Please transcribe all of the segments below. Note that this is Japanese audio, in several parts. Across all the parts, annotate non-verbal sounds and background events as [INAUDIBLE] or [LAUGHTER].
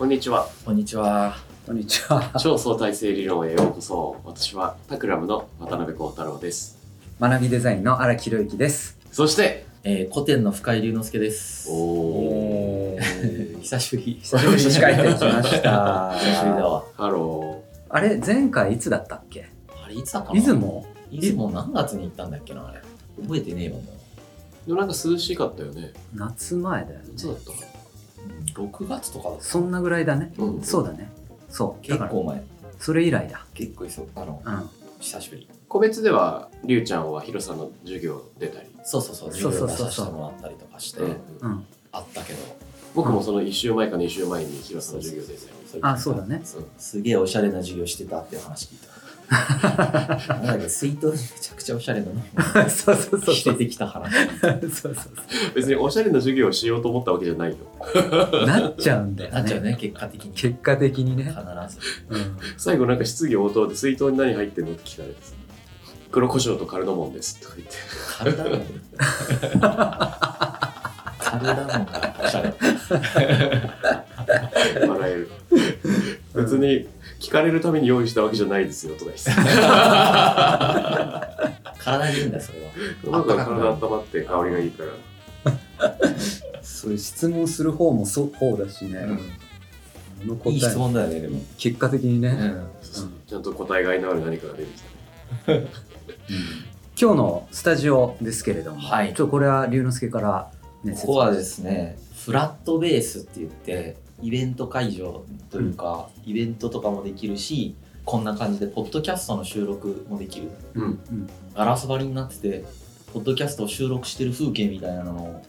こんにちは。こんにちは。こんにちは。超相対性理論へようこそ。私はタクラムの渡辺幸太郎です。学びデザインの荒木宏之です。そして、えー、古典の深井龍之介です。おー、ー久しぶり。久しぶりに帰ってきました。久しぶりだわ。ハロあれ、前回いつだったっけ？あれ、いつだったの出雲？出雲何月に行ったんだっけな、あれ。覚えてねえわ、もう。ー。でもなんか涼しかったよね。夏前だよねい。つだったかうん6月とかだった。そんなぐらいだね。うんそうだね。そう。結構前。それ以来だ。結構急あの、うん。久しぶり。個別では、りゅうちゃんはヒロさんの授業出たり。そうそうそう、そう授そうそう業出させてもらったりとかして。あったけど、僕もその1週前か2週前にヒロさんの授業出たよ。あ、そうだね。うんすげえおしゃれな授業してたっていう話聞いた。[LAUGHS] なんだけど、水筒にめちゃくちゃおしゃれなの [LAUGHS] そうそうそうそう。着ててきた話。そうそう別におしゃれな授業をしようと思ったわけじゃないよ。[LAUGHS] なっちゃうんだよね。なっちゃうね、結果的に。結果的にね必。ず。うん。最後なんか質疑応答で水筒に何入ってんのって聞かれてさ黒胡椒とカルダモンですとか言ってカルダモンカルダモンがおしゃれ。笑える別に聞かれるために用意したわけじゃないですよとか言って。体にいいんだよ、それは。なんか体温まって香りがいいから。そういう質問する方もそう方だしね。あの答え。いい質問だよね、でも。結果的にね。ちゃんと答えがいのある何かが出てきた。今日のスタジオですけれども、はい。ちょっとこれは龍之介から、ね、ここはですね、フラットベースって言って、イベント会場というか、イベントとかもできるし、こんな感じで、ポッドキャストの収録もできる。うんうんガラス張りになってて、ポッドキャストを収録してる風景みたいなのを、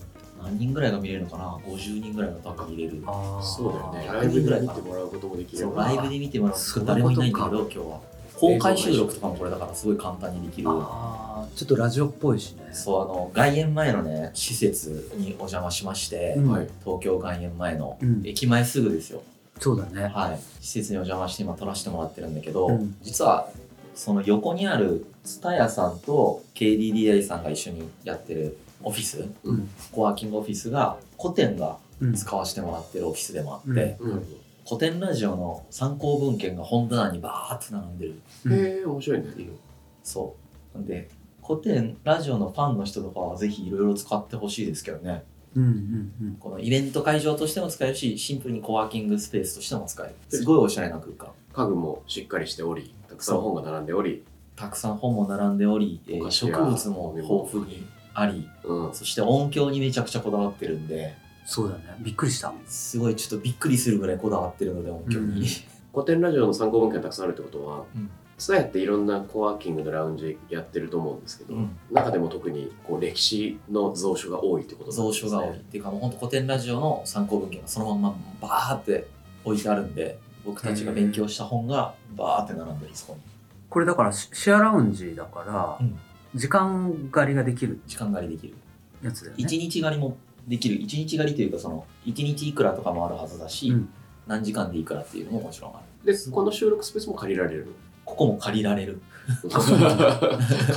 何人ぐらいが見れるのかな ?50 人ぐらいが多分見れる。そうだよね100ライブで見てもらうこともできるライブで見てもらうそうと誰もいないんだけど、今日は。公開収録とかもこれだからすごい簡単にできる。あーちょっとラジオっぽいしね。そう、あの、外苑前のね、施設にお邪魔しまして、うん。はい。東京外苑前の、うん。駅前すぐですよ。そうだね、はい。施設にお邪魔して今撮らせてもらってるんだけど、うん。実は、その横にある蔦屋さんと KDDI さんが一緒にやってるオフィス、うん。コワーキングオフィスが古典がうん。使わせてもらってるオフィスでもあって、うん。うん古典ラジオの参考文献が本棚にバーって並んでるうんへえ面白いねっていう。そう。なんで、古典ラジオのファンの人とかはぜひいろいろ使ってほしいですけどね。うんうんうんこのイベント会場としても使えるし、シンプルにコワーキングスペースとしても使える。すごいおしゃれな空間。家具もしっかりしておりたくさん本が並んでおりたくさん本も並んでおり、えー植物も豊富にあり、うんそして音響にめちゃくちゃこだわってるんで、そうだね。びっくりした。すごいちょっとびっくりするぐらいこだわってるので、音響に。[LAUGHS] 古典ラジオの参考文献がたくさんあるってことはうん。ツタヤっていろんなコワーキングのラウンジやってると思うんですけど、うん。中でも特にこう歴史の蔵書が多いってことなん蔵ですね。書が多い。っていうかもう本当古典ラジオの参考文献がそのまんまバーって置いてあるんで、僕たちが勉強した本がバーって並んでるそこに。これだからシシェアラウンジだから、うん。時間狩りができる。時間狩りできる。やつだよね。一日狩りもできる。一日狩りというかその、一日いくらとかもあるはずだし、うん何時間でいくらっていうのももちろんある。でこの収録スペースも借りられるここも借りられる。[LAUGHS] 滑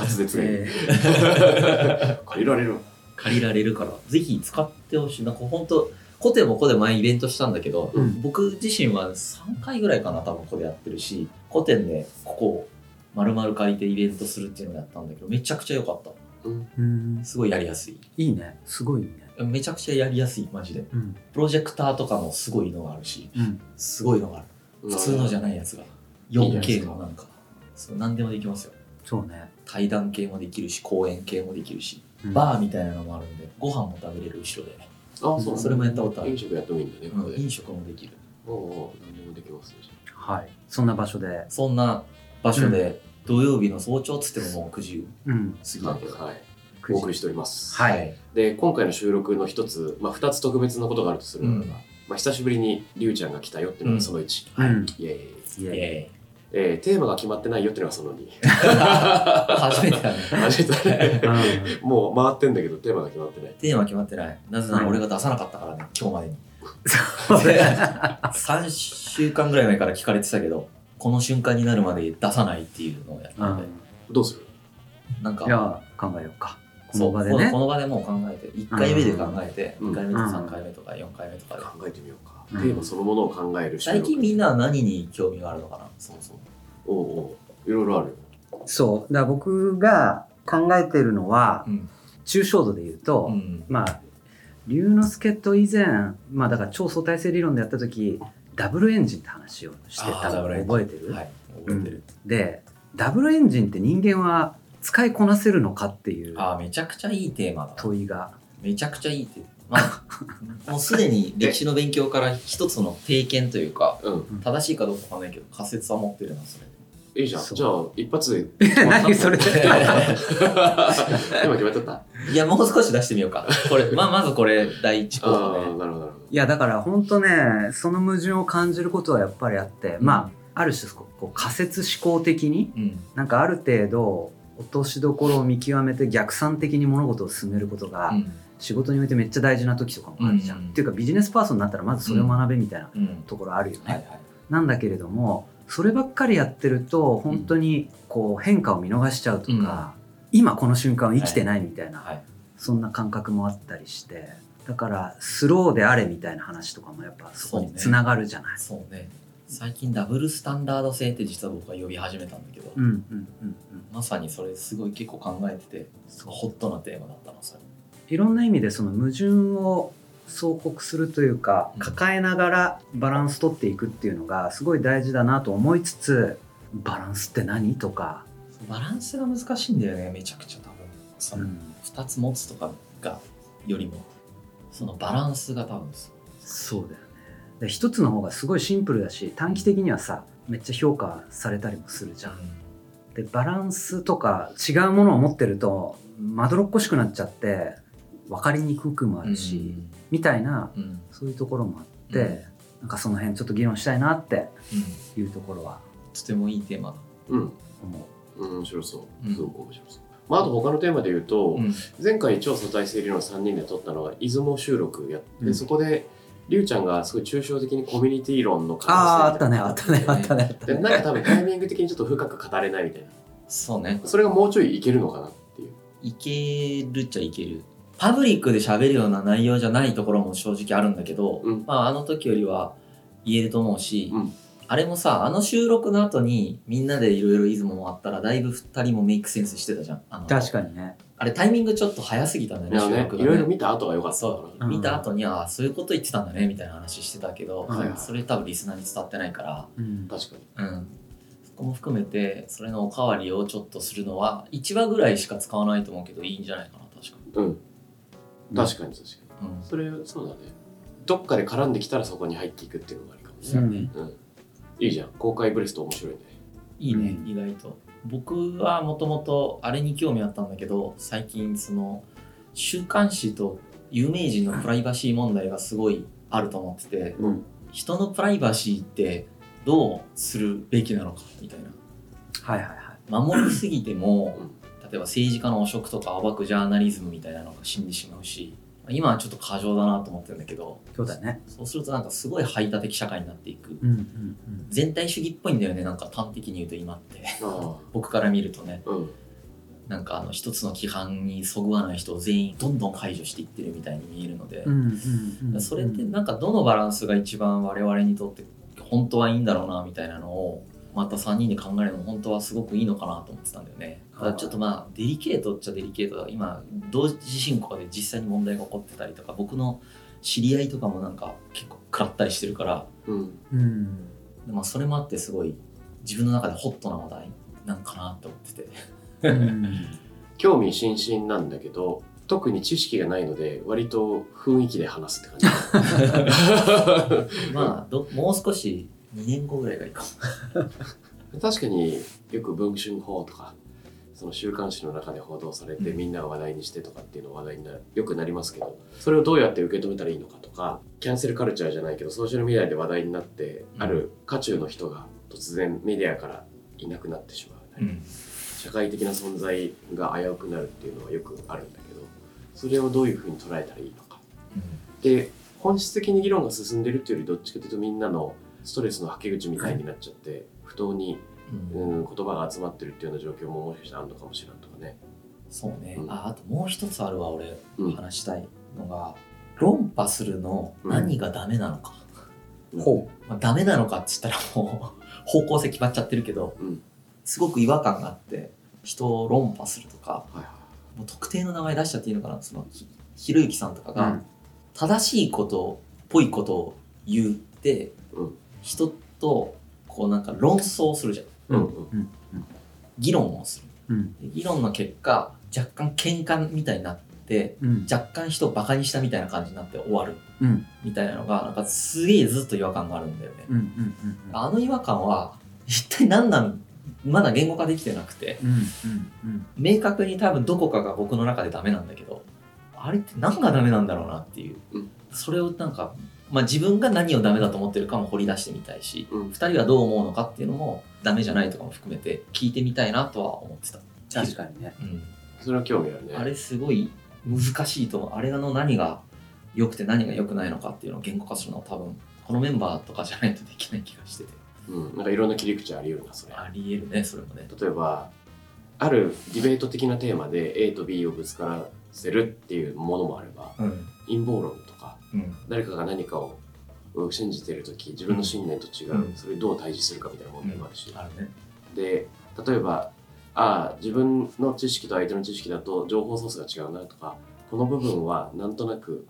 舌え [LAUGHS] 借りられる借りられるから、ぜひ使ってほしい。なんか本当コテもここで前イベントしたんだけど、うん僕自身は3回ぐらいかな、多分ここでやってるし、コテンでここを丸々借りてイベントするっていうのをやったんだけど、めちゃくちゃ良かった。うんすごいやりやすい。いいねすごいねめちゃくちゃやりやすい、マジで。うんプロジェクターとかもすごいのがあるし、うんすごいのがある。普通のじゃないやつが。いいじゃないです 4K かのなんか、そう何でもできますよ。そうね、対談系もできるし、公演系もできるし、うんバーみたいなのもあるんで、ご飯も食べれる後ろで。あそうそれもやったことある飲食やってもいいんだねここで、飲食もできる。おうおう何でもできますねはいそんな場所でそんな場所で、土曜日の早朝っつってももう9時うん過ぎだけど。はい9お送りしております。はい。で今回の収録の一つ、まあ、二つ特別なことがあるとするならば、うん。まあ、久しぶりにりゅうちゃんが来たよっていうのがその1、うん。イエーイ、イエーイ。ええーテーマが決まってないよっていうのがその2え [LAUGHS] 初めてだね。[LAUGHS] 初めてだね。うん。もう回ってんだけどテーマが決まってない。テーマ決まってない。なぜなら俺が出さなかったからね、今日までに。そうね3週間ぐらい前から聞かれてたけど、この瞬間になるまで出さないっていうのをやったので、どうする？なんか。い、や考えようかこそうの場でね。この場でもう考えて、1回目で考えて、うん。2回目と3回目とか4回目とかで。考えてみようか。うん。テーマそのものを考える最近みんなは何に興味があるのかな？そもそもおうおう。いろいろあるよ。そう。だから僕が考えてるのはうん。抽象度で言うと、うん。まあ龍之介と以前まあだから超相対性理論でやった時ダブルエンジンって話をしてた覚えてる、はい覚えてる、でダブルエンジンって人間は使いこなせるのかっていう。ああめちゃくちゃいいテーマだ問いが。めちゃくちゃいいテーマ、まあ、[LAUGHS] もうすでに歴史の勉強から一つの定見というかうん。正しいかどうかわかんないけど仮説は持ってるなそれ。いいじゃんそう。じゃあ一発で。[LAUGHS] 何それ。今決めとった？いやもう少し出してみようか。これまあまずこれ第一候ああ補でなるほどなるほど。いやだから本当ねその矛盾を感じることはやっぱりあって、まあある種こう仮説思考的にうん。なんかある程度落としどころを見極めて逆算的に物事を進めることがうん。仕事においてめっちゃ大事な時とかもあるじゃん。うんっていうかビジネスパーソンになったらまずそれを学べみたいなうん。ところあるよね。はいはい。なんだけれどもそればっかりやってると本当にこう変化を見逃しちゃうとか、今この瞬間を生きてないみたいな、はいそんな感覚もあったりしてだからスローであれみたいな話とかもやっぱそこにつながるじゃない。そうね最近ダブルスタンダード性って実は僕は呼び始めたんだけど、うんうんうんうん。まさにそれすごい結構考えててホットなテーマだったのそれ。いろんな意味でその矛盾を相克するというかうん。抱えながらバランス取っていくっていうのがすごい大事だなと思いつつバランスって何とか、バランスが難しいんだよねめちゃくちゃ多分。そのうん。2つ持つとかがよりもそのバランスが多分そうだよねで一つの方がすごいシンプルだし短期的にはさめっちゃ評価されたりもするじゃん。でバランスとか違うものを持ってるとまどろっこしくなっちゃって分かりにくくもあるし、みたいなうん。うんそういうところもあって、うん。なんかその辺ちょっと議論したいなってうん。いうところはとてもいいテーマだ。うん。面白そう。うん。すごく面白そう、まあ、あと他のテーマで言うと、うん。前回超相対性理論3人で撮ったのは出雲収録やって、うん。そこでりゅうちゃんがすごい抽象的にコミュニティ論の可ああーあったねあったねあったねあったでね。なんか多分タイミング的にちょっと深く語れないみたいな。そうね。それがもうちょいいけるのかなっていう。いけるっちゃいける。パブリックで喋るような内容じゃないところも正直あるんだけど、うん。まああの時よりは言えると思うし、うんあれもさあの収録の後にみんなでいろいろ出雲もあったらだいぶ2人もメイクセンスしてたじゃん。あの確かにね。あれタイミングちょっと早すぎたんだよねいやね収録がね。いろいろ見た後が良かったそかう見た後にああそういうこと言ってたんだねみたいな話してたけど、はいはい。それ多分リスナーに伝わってないから、うん。ら確かに。うん、そこも含めてそれのおかわりをちょっとするのは1話ぐらいしか使わないと思うけどいいんじゃないかな確かうん。確かに確かに。に、うん。それそうだね。どっかで絡んできたらそこに入っていくっていうのがあるかもね。そうね。うんいいじゃん。公開ブレスト面白いね。いいね、うん。意外と。僕はもともとあれに興味あったんだけど最近その週刊誌と有名人のプライバシー問題がすごいあると思っててうん。人のプライバシーってどうするべきなのかみたいな。はいはいはい。守りすぎても、うん。例えば政治家の汚職とか暴くジャーナリズムみたいなのが死んでしまうし今はちょっと過剰だなと思ってるんだけど。そうだね。そうするとなんかすごい排他的社会になっていく。うんうんうん。全体主義っぽいんだよねなんか端的に言うと今って。あ [LAUGHS] 僕から見るとね。あうん。なんかあの一つの規範にそぐわない人を全員どんどん排除していってるみたいに見えるので。うん、うんうん。それってなんかどのバランスが一番我々にとって本当はいいんだろうなみたいなのをまた3人で考えるのも本当はすごくいいのかなと思ってたんだよね。ただちょっとまあデリケートっちゃデリケートだ今同時進行で実際に問題が起こってたりとか僕の知り合いとかもなんか結構食らったりしてるから、うんうん。まあ、それもあってすごい自分の中でホットな話題なんかなって思ってて。うん [LAUGHS] 興味津々なんだけど特に知識がないので割と雰囲気で話すって感じ [LAUGHS] まあどもう少し2年後ぐらいがいいかも。[LAUGHS] 確かによく文春法とかその週刊誌の中で報道されてうん。みんなが話題にしてとかっていうの話題になるよくなりますけどそれをどうやって受け止めたらいいのかとかキャンセルカルチャーじゃないけどソーシャルメディアで話題になって、うん。ある渦中の人が突然メディアからいなくなってしまう、うん。社会的な存在が危うくなるっていうのはよくあるんだけどそれをどういうふうに捉えたらいいのか。で本質的に議論が進んでるっていうよりどっちかというとみんなのストレスのはけ口みたいになっちゃって不当にうん。うん、言葉が集まってるっていうような状況ももしかしたらあるのかもしれんとかね。そうね、うん。ああともう一つあるわ俺うん。話したいのが、論破するの何がダメなのか、ほまあ、ダメなのかって言ったらもう [LAUGHS] 方向性決まっちゃってるけど、うん。すごく違和感があって人を論破するとかはいはい。もう特定の名前出しちゃっていいのかなそのひひろゆきさんとかが、うん。正しいことっぽいことを言って、うん人とこうなんか論争するじゃん。うんうん。うん議論をする。うん。で議論の結果若干喧嘩みたいになってうん。若干人をバカにしたみたいな感じになって終わる。うん。みたいなのがなんかすげえずっと違和感があるんだよね、うんうん。あの違和感は一体何なんまだ言語化できてなくてうんうんうん。明確に多分どこかが僕の中でダメなんだけどあれって何がダメなんだろうなっていう、うん。それをなんか、まあ、自分が何をダメだと思ってるかも掘り出してみたいし、うん。二人はどう思うのかっていうのもダメじゃないとかも含めて聞いてみたいなとは思ってた、確かにね。うん。それは興味あるね。あれすごい難しいと思う。あれの何が良くて何が良くないのかっていうのを言語化するのは多分このメンバーとかじゃないとできない気がしてて。うん。なんかいろんな切り口あり得るなそれ。ありえるねそれもね。例えばあるディベート的なテーマで A と B をぶつからせるっていうものもあればうん。陰謀論とかうん。誰かが何かをうん信じている時自分の信念と違う、うん。それをどう対峙するかみたいな問題もあるし、あるね。で例えばああ自分の知識と相手の知識だと情報ソースが違うなとかこの部分はなんとなく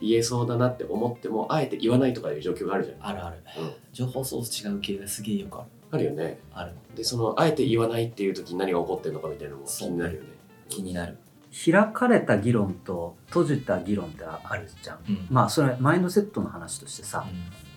言えそうだなって思ってもあえて言わないとかいう状況があるじゃん。あるある。うん。情報ソース違う系がすげえよくある。あるよね。ある。でそのあえて言わないっていう時に何が起こってるのかみたいなのも気になるよね。気になる開かれた議論と閉じた議論ってあるじゃん。うん。まあそれマインドセットの話としてさ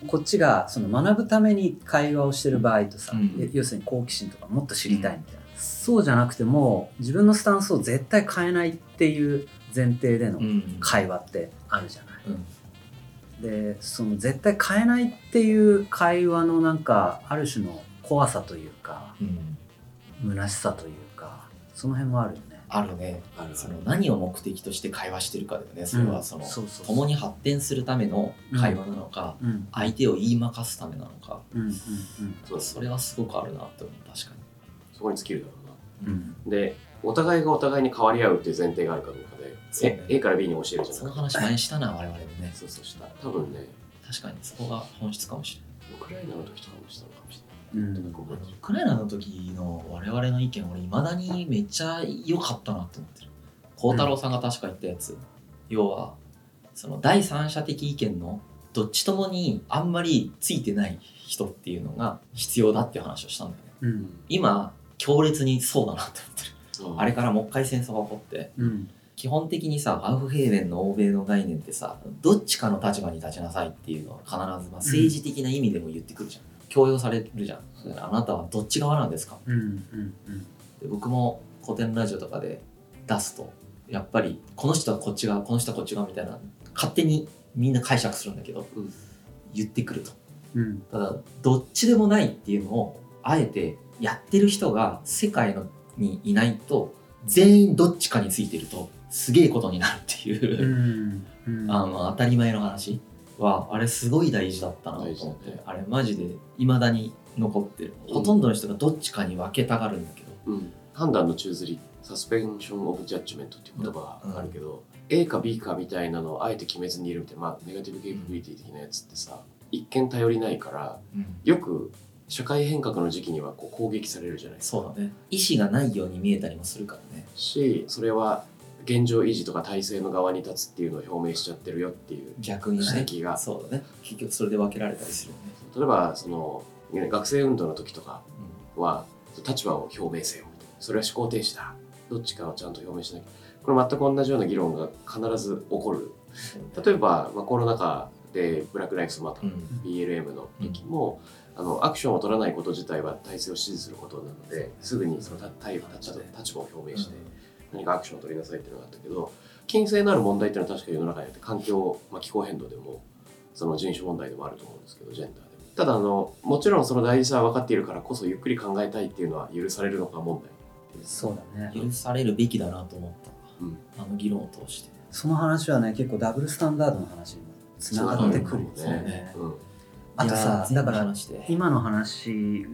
こっちがその学ぶために会話をしてる場合とさ、うん。え要するに好奇心とかもっと知りたいみたいな、そうじゃなくても自分のスタンスを絶対変えないっていう前提でのうん。会話ってあるじゃない。うん。でその絶対変えないっていう会話のなんかある種の怖さというかうん。虚しさというかその辺もあるよね。あるね。その何を目的として会話してるかだよね。それうんはその、共に発展するための会話なのか、うん。相手を言いまかすためなのか。それはすごくあるなって思う確かそこに尽きるだろうな。でお互いがお互いに変わり合うっていう前提があるかどうかで、ね。A, から B に教えるじゃん。その話前にしたな我々でね。そうそうした。多分ね。確かにそこが本質かもしれない。ウクライナの時とかもしたのウクライナの時の我々の意見俺いまだにめっちゃ良かったなって思ってる。孝太郎さんが確か言ったやつ、要はその第三者的意見のどっちともにあんまりついてない人っていうのが必要だっていう話をしたんだよね。うん。今強烈にそうだなって思ってる。うん。あれからもう一回戦争が起こってうん。基本的にさアウフヘーベンの欧米の概念ってさどっちかの立場に立ちなさいっていうのは必ず、まあ、政治的な意味でも言ってくるじゃん、強要されるじゃん。あなたはどっち側なんですか？うんうんうん。で僕も古典ラジオとかで出すとやっぱりこの人はこっち側この人はこっち側みたいな勝手にみんな解釈するんだけど、うん。言ってくると。うん。ただどっちでもないっていうのをあえてやってる人が世界のにいないと全員どっちかについてるとすげえことになるっていう。う、んうん。あの当たり前の話はあれすごい大事だったなと思って、ね。あれマジで未だに残ってる。ほとんどの人がどっちかに分けたがるんだけど、うん、判断の宙づりサスペンション・オブ・ジャッジメントっていう言葉があるけど、A か B かみたいなのをあえて決めずにいるみたいな、まあ、ネガティブ・ケイパビリティ的なやつってさ一見頼りないからよく社会変革の時期にはこう攻撃されるじゃないですか。そうだね。意思がないように見えたりもするからね。しそれは現状維持とか体制の側に立つっていうのを表明しちゃってるよっていう逆にね。指摘が。そうだね。結局それで分けられたりするよね、例えばそのね学生運動の時とかは立場を表明せよみたいな。それは思考停止だ。どっちかをちゃんと表明しなきゃ。これ全く同じような議論が必ず起こる。例えば、まあ、コロナ禍でブラック・ライフスマター、うん。BLM の時も、あのアクションを取らないこと自体は体制を支持することなのですぐにその対立場立場を表明して何かアクションを取りなさいっていうのがあったけど金性のある問題っていうのは確か世の中にあって環境、まあ、気候変動でもその人種問題でもあると思うんですけどジェンダーでも。ただあのもちろんその大事さは分かっているからこそゆっくり考えたいっていうのは許されるのか問題そうだね。許されるべきだなと思った。わ、うん。あの議論を通して。その話はね結構ダブルスタンダードの話にもつながってくるよそうだね。うんあとさだから今の話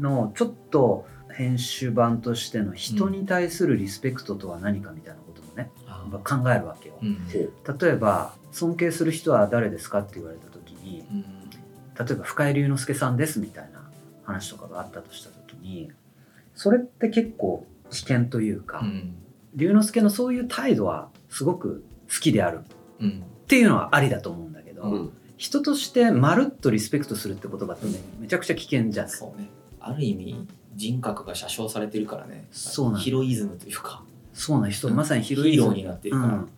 のちょっと編集版としての人に対するリスペクトとは何かみたいなこともね、あやっぱ考えるわけよ。うん。例えば尊敬する人は誰ですかって言われた時にうん例えば深井龍之介さんですみたいな話とかがあったとした時にそれって結構危険というか、うん。龍之介のそういう態度はすごく好きであるうん。っていうのはありだと思うんだけど、うん人としてまるっとリスペクトするって言葉ってねめちゃくちゃ危険じゃんそうね。ある意味人格が写生されてるからね。そうなんだ。ヒロイズムというか。そうな人まさにヒヒロイズム。になってるから、うん、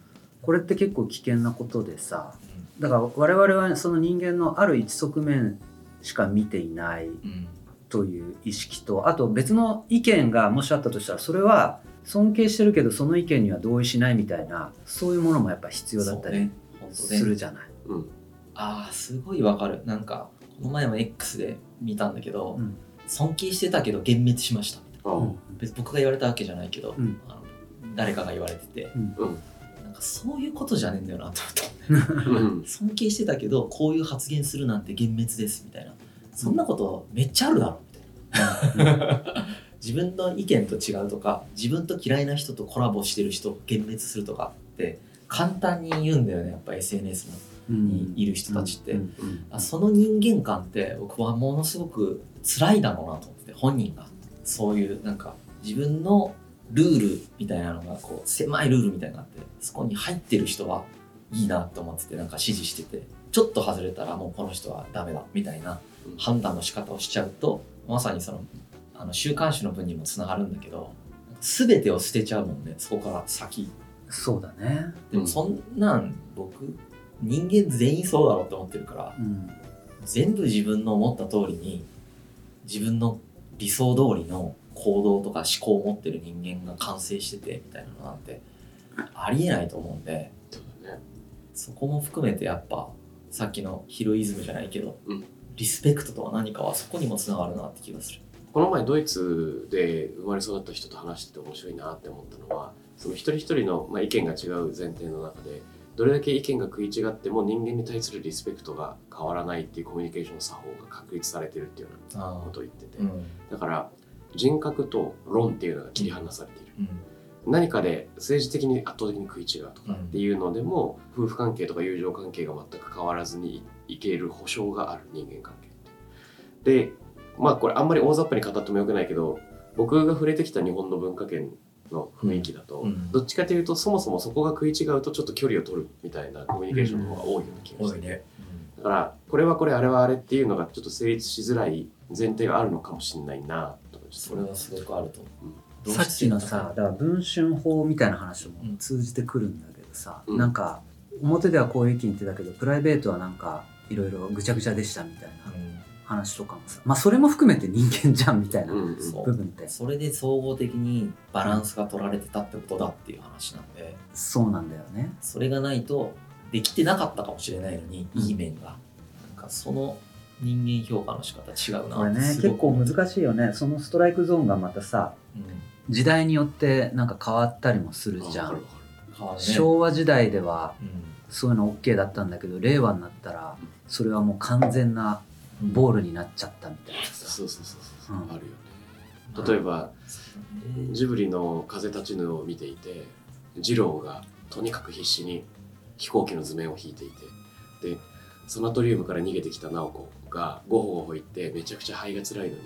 これって結構危険なことでさだから我々はその人間のある一側面しか見ていないうん。という意識とあと別の意見がもしあったとしたらそれは尊敬してるけどその意見には同意しないみたいなそういうものもやっぱ必要だったりすね。るじゃない。うんああすごいわかる。なんかこの前も X で見たんだけど、うん。尊敬してたけど幻滅しましたみたいな。あうん。別に僕が言われたわけじゃないけど、うん。あの誰かが言われててなんかそういうことじゃねえんだよなと思ったうん。[LAUGHS] 尊敬してたけどこういう発言するなんて幻滅ですみたいな。そんなことめっちゃあるだろみたいな。[LAUGHS] 自分の意見と違うとか自分と嫌いな人とコラボしてる人を幻滅するとかって簡単に言うんだよねやっぱ SNS にいる人たちって、うんうんあその人間観って僕はものすごく辛いだろうなと思って本人が。そういうなんか自分のルールみたいなのがこう狭いルールみたいなのがあってそこに入ってる人はいいなと思っててなんか支持しててちょっと外れたらもうこの人はダメだみたいな判断の仕方をしちゃうとまさにそのあの週刊誌の分にもつながるんだけど全てを捨てちゃうもんねそこから先。そうだね。でもそんなん僕人間全員そうだろうと思ってるからうん全部自分の思った通りに自分の理想通りの行動とか思考を持ってる人間が完成しててみたいなのなんてありえないと思うんでそこも含めてやっぱさっきのヒロイズムじゃないけど、うんリスペクトとは何かはそこにもつながるなって気がする。この前ドイツで生まれ育った人と話してて面白いなって思ったのはその一人一人の、まあ、意見が違う前提の中でどれだけ意見が食い違っても人間に対するリスペクトが変わらないっていうコミュニケーション作法が確立されてるっていうようなあことを言ってて、うん。だから人格と論っていうのが切り離されている、うん。何かで政治的に圧倒的に食い違うとかっていうのでも、夫婦関係とか友情関係が全く変わらずにいける保証がある人間関係って。でまあこれあんまり大雑把に語ってもよくないけど僕が触れてきた日本の文化圏の雰囲気だと、うん。どっちかというとそもそもそこが食い違うとちょっと距離を取るみたいなコミュニケーションの方が多いような気がして。て、多いね。だからこれはこれあれはあれっていうのがちょっと成立しづらい前提があるのかもしれないなとかそれはすごくあると思う。さっきのさだから文春法みたいな話とも通じてくるんだけどさ、うん。なんか表ではこういう意見言ってたけどプライベートはなんかいろいろぐちゃぐちゃでしたみたいな話とかもさまあそれも含めて人間じゃんみたいな部分って。それで総合的にバランスが取られてたってことだっていう話なんで、そうなんだよね。それがないとできてなかったかもしれないのに、うん。いい面が。なんかその人間評価の仕方違うなこれね結構難しいよね。そのストライクゾーンがまたさうん。時代によってなんか変わったりもするじゃん、ね。昭和時代ではうん。そういうの OK だったんだけど令和になったらそれはもう完全なボールになっちゃったみたいなるさ。そうそうそうそう、う。ん。あるよね。例えばジブリの「風立ちぬ」を見ていて二郎がとにかく必死に飛行機の図面を引いていてでサナトリウムから逃げてきた直子がゴホゴホ言ってめちゃくちゃ肺が辛いのに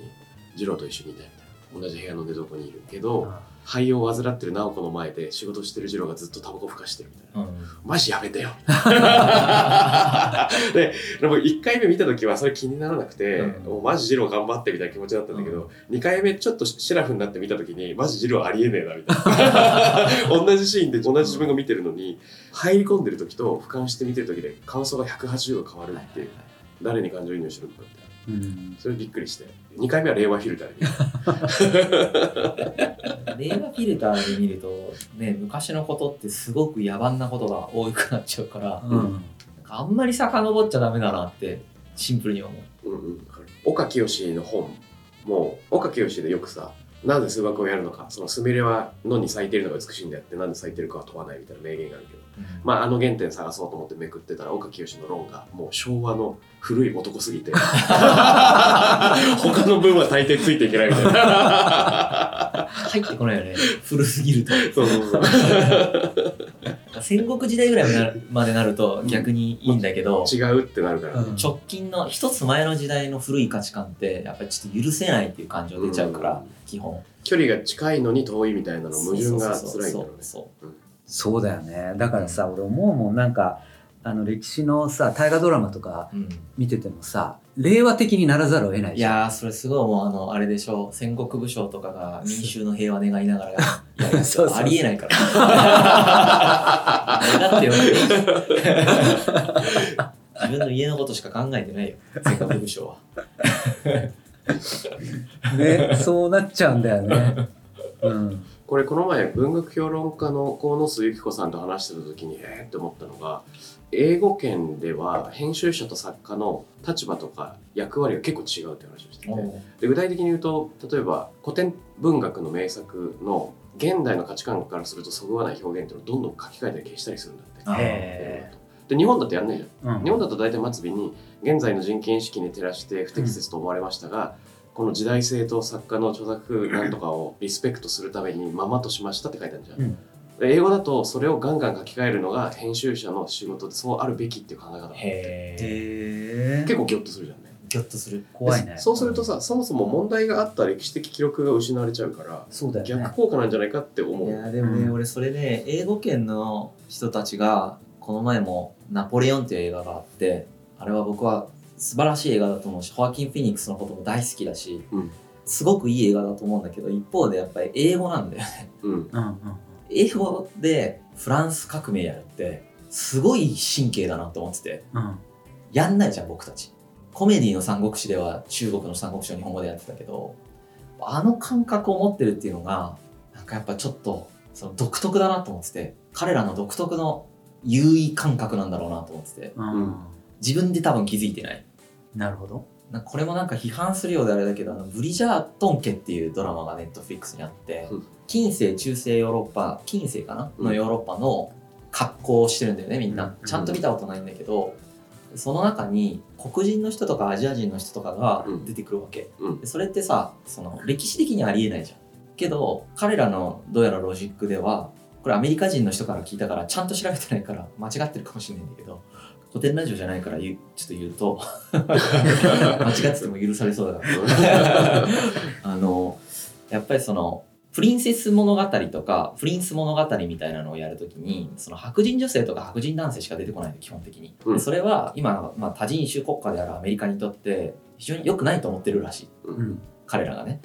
二郎と一緒にいたいみたいな。同じ部屋の寝床にいるけど肺を患ってる直子の前で仕事してる二郎がずっとタバコふかしてるみたいな。うん。マジやめてよ。[LAUGHS] ででも1回目見た時はそれ気にならなくて、うん。もうマジジロー頑張ってみたいな気持ちだったんだけど、2回目ちょっとシラフになって見た時にマジジローありえねえなみたいな。[LAUGHS] 同じシーンで同じ自分が見てるのに入り込んでる時と俯瞰して見てる時で感想が180度変わるっていう、誰に感情移入してるのかって。うん。それびっくりして。2回目は令和フィルターで [LAUGHS] 令和フィルターで見るとね昔のことってすごく野蛮なことが多くなっちゃうから、なんうん。かあんまり遡っちゃダメだなってシンプルに思う。うんうん、岡清の本も岡清でよくさなぜ数学をやるのかそのスミレは野に咲いてるのが美しいんだよってなんで咲いてるかは問わないみたいな名言があるけど、まあ、あの原点探そうと思ってめくってたら岡清の論がもう昭和の古い男すぎて。[LAUGHS] 他の文は大抵ついていけないみたいな。入ってこないよね。古すぎると。そうそうそう。戦国時代ぐらいまでなると逆にいいんだけど、違うってなるから。ね、うん。直近の一つ前の時代の古い価値観ってやっぱりちょっと許せないっていう感情出ちゃうから、うん。基本。距離が近いのに遠いみたいなの矛盾がそうそう辛いんだろうね。そうそうだよね。だからさ、俺思うもん。なんかあの歴史のさ大河ドラマとかうん。見ててもさ令和的にならざるを得ないいじゃん。やーそれすごいもうあのあれでしょ。戦国武将とかが民衆の平和願いながら [LAUGHS] ありえないから。[LAUGHS] 願ってよ自分の家のことしか考えてないよ。戦国武将は。[LAUGHS] ねそうなっちゃうんだよね。うんこれこの前文学評論家の河野須由紀子さんと話してた時にえー？って思ったのが英語圏では編集者と作家の立場とか役割が結構違うって話をしててで具体的に言うと例えば古典文学の名作の現代の価値観からするとそぐわない表現っていうのをどんどん書き換えたり消したりするんだって。へで日本だとやんないじゃん。うん。日本だと大体末尾に現在の人権意識に照らして不適切と思われましたが、この時代性と作家の著作なんとかをリスペクトするためにままとしましたって書いてあるじゃん。うん。で英語だとそれをガンガン書き換えるのが編集者の仕事でそうあるべきっていう考え方へえへえ結構ギョッとするじゃんね。ギョッとする。怖いね。でそうするとさそもそも問題があった歴史的記録が失われちゃうからそうだよね。逆効果なんじゃないかって思う。いやでもね、うん。俺それね英語圏の人たちがこの前も「ナポレオン」っていう映画があってあれは僕は素晴らしい映画だと思うしホアキン・フェニックスのことも大好きだし、うん。すごくいい映画だと思うんだけど一方でやっぱり英語なんだよね。うん。英語でフランス革命やるってすごい神経だなと思ってて。うんやんないじゃん僕たち。コメディの三国志では中国の三国志を日本語でやってたけどあの感覚を持ってるっていうのがなんかやっぱちょっとその独特だなと思ってて彼らの独特の優位感覚なんだろうなと思ってて。うんうん。自分で多分気づいてないなるほど。なんかこれもなんか批判するようであれだけどあのブリジャートン家っていうドラマがネットフリックスにあって、うん近世中世ヨーロッパ近世かな、うん。のヨーロッパの格好をしてるんだよねみんな、うん。ちゃんと見たことないんだけどその中に黒人の人とかアジア人の人とかが出てくるわけ、うん。でそれってさその歴史的にはありえないじゃん。けど彼らのどうやらロジックではこれアメリカ人の人から聞いたからちゃんと調べてないから間違ってるかもしれないんだけど古典ラジオじゃないから言うちょっと言うと。[LAUGHS] 間違ってても許されそうだから [LAUGHS] あのやっぱりそのプリンセス物語とかプリンス物語みたいなのをやるときにその白人女性とか白人男性しか出てこないの基本的に、うん。でそれは今、まあ、多人種国家であるアメリカにとって非常に良くないと思ってるらしい。うん。彼らがね。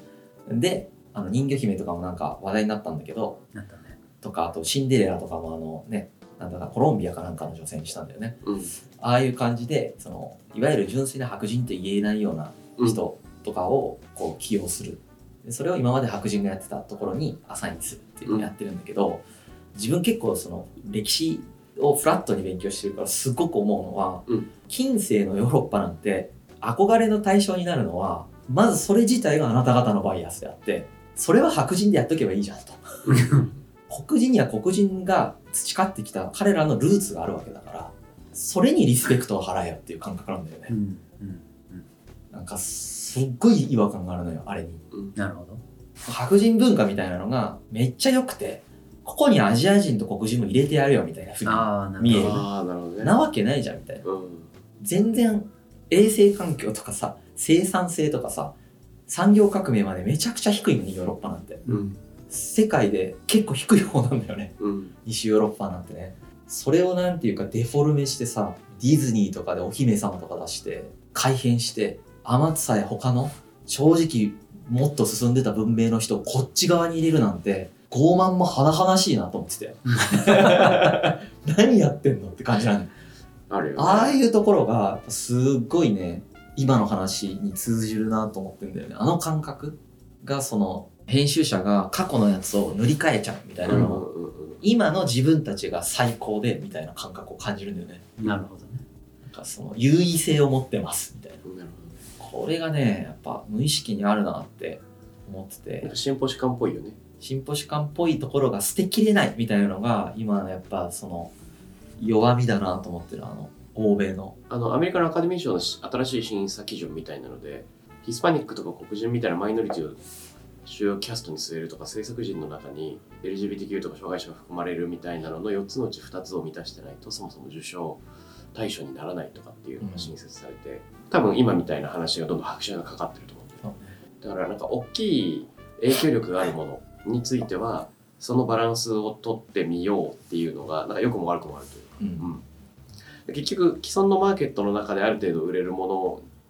であの人魚姫とかもなんか話題になったんだけどね。とかあとシンデレラとかもあのねなんだかコロンビアかなんかの女性にしたんだよね。うん。ああいう感じでそのいわゆる純粋な白人って言えないような人とかをこう起用する。でそれを今まで白人がやってたところにアサインするっていうのをやってるんだけど、自分結構その歴史をフラットに勉強してるからすごく思うのは、うん。近世のヨーロッパなんて憧れの対象になるのはまずそれ自体があなた方のバイアスであってそれは白人でやっとけばいいじゃんと。[LAUGHS] 黒人には黒人が培ってきた彼らのルーツがあるわけだからそれにリスペクトを払えよっていう感覚なんだよね。うんうんなんかすっごい違和感があるのよあれに。なるほど。白人文化みたいなのがめっちゃ良くてここにアジア人と黒人も入れてやるよみたいなふうにああなる見える。なるほどね。なわけないじゃんみたいな。うん。全然衛生環境とかさ生産性とかさ産業革命までめちゃくちゃ低いのにヨーロッパなんて。うん世界で結構低い方なんだよね。うん。西ヨーロッパなんてね。それをなんていうかデフォルメしてさディズニーとかでお姫様とか出して改変して天津さえ他の正直もっと進んでた文明の人をこっち側に入れるなんて傲慢も甚だしいなと思ってたよ [LAUGHS] 何やってんのって感じなんだよ。あるよね。ああいうところがすっごいね今の話に通じるなと思ってんだよね。あの感覚がその編集者が過去のやつを塗り替えちゃうみたいなの。を、うん。うんうん今の自分たちが最高でみたいな感覚を感じるんだよね。なるほどね。なんかその優位性を持ってますみたいな。なるこれがねやっぱ無意識にあるなって思ってて。か進歩士官っぽいよね。進歩士官っぽいところが捨てきれないみたいなのが今のやっぱその弱みだなと思ってるあの欧米の。あのアメリカのアカデミー賞のし新しい審査基準みたいなのでヒスパニックとか黒人みたいなマイノリティを主要キャストに据えるとか制作陣の中に LGBTQ とか障害者が含まれるみたいなのの4つのうち2つを満たしてないとそもそも受賞対象にならないとかっていうのが新設されて、多分今みたいな話がどんどん拍車がかかってると思うんだよねだからなんか大きい影響力があるものについてはそのバランスを取ってみようっていうのがなんか良くも悪くもあるという。か、うん。うん、結局既存のマーケットの中である程度売れるも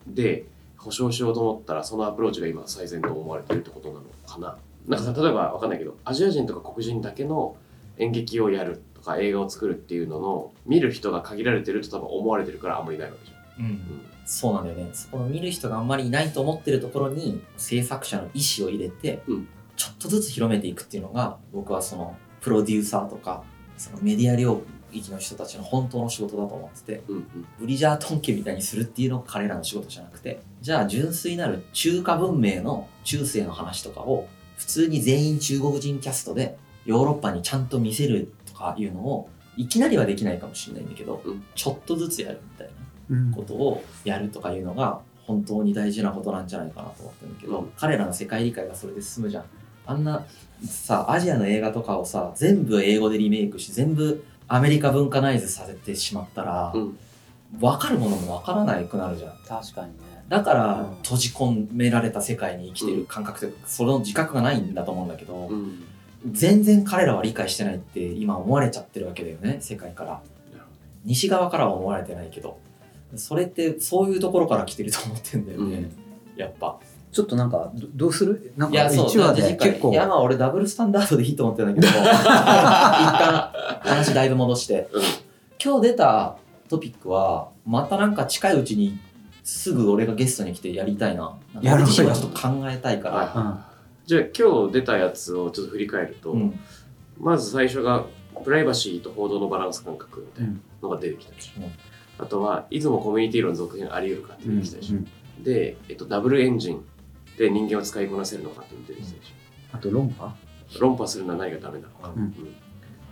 ので保証しようと思ったらそのアプローチが今最善と思われてるってことなのかな？なんかさ例えばわかんないけどアジア人とか黒人だけの演劇をやるとか映画を作るっていうのの見る人が限られてると多分思われてるからあんまりいないわけじゃん、うん。そうなんだよね。そこの見る人があんまりいないと思ってるところに制作者の意思を入れて、うん。ちょっとずつ広めていくっていうのが僕はそのプロデューサーとかそのメディア領域の人たちの本当の仕事だと思っててうんうん。ブリジャートン家みたいにするっていうのが彼らの仕事じゃなくてじゃあ純粋なる中華文明の中世の話とかを普通に全員中国人キャストでヨーロッパにちゃんと見せるとかいうのをいきなりはできないかもしれないんだけど、うん。ちょっとずつやるみたいなうん。ことをやるとかいうのが本当に大事なことなんじゃないかなと思ってるんだけど、うん。彼らの世界理解がそれで進むじゃん。あんなさアジアの映画とかをさ全部英語でリメイクし全部アメリカ文化ナイズさせてしまったら、うん。分かるものも分からなくなるじゃん。確かにね。だから、うん。閉じ込められた世界に生きてる感覚というか、その自覚がないんだと思うんだけど、うん。全然彼らは理解してないって今思われちゃってるわけだよね世界から。西側からは思われてないけどそれってそういうところから来てると思ってんだよね、うん。やっぱちょっとなんかどどうする？なんかいやそう1話で結構。いやまあ俺ダブルスタンダードでいいと思ってるんだけど。[LAUGHS] 一旦話だいぶ戻して。うん。今日出たトピックはまたなんか近いうちにすぐ俺がゲストに来てやりたいな。やろうよ。俺自身はちょっと考えたいから、はいじゃあ今日出たやつをちょっと振り返ると、うん。まず最初がプライバシーと報道のバランス感覚みたいなのが出てきたでしょ、うん。あとはいつもコミュニティ論続編あり得るかってうん出てきたでしょ、で、えっと、ダブルエンジンで人間を使いこなせるのかっていうのが出てきたでしあと論破？ょ論破するのは何がダメなのか、うん。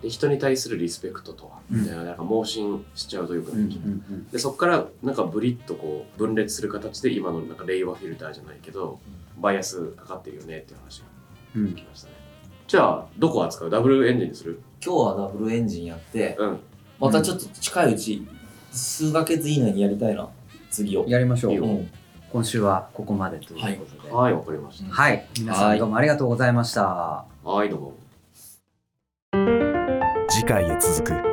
で人に対するリスペクトとは、うん。みたいななんか盲信しちゃうとよくうなんいじゃん、うんでそこからなんかブリッとこう分裂する形で今のなんか令和フィルターじゃないけどバイアスかかってるよねっていう話がうん。来ましたね。じゃあどこを扱う？ダブルエンジンにする？今日はダブルエンジンやってうん。またちょっと近いうち数ヶ月以内にやりたいな。次を。やりましょう今週はここまでということで。はい。わかりました。はい。皆さんどうもありがとうございました。はいどうも。次回へ続く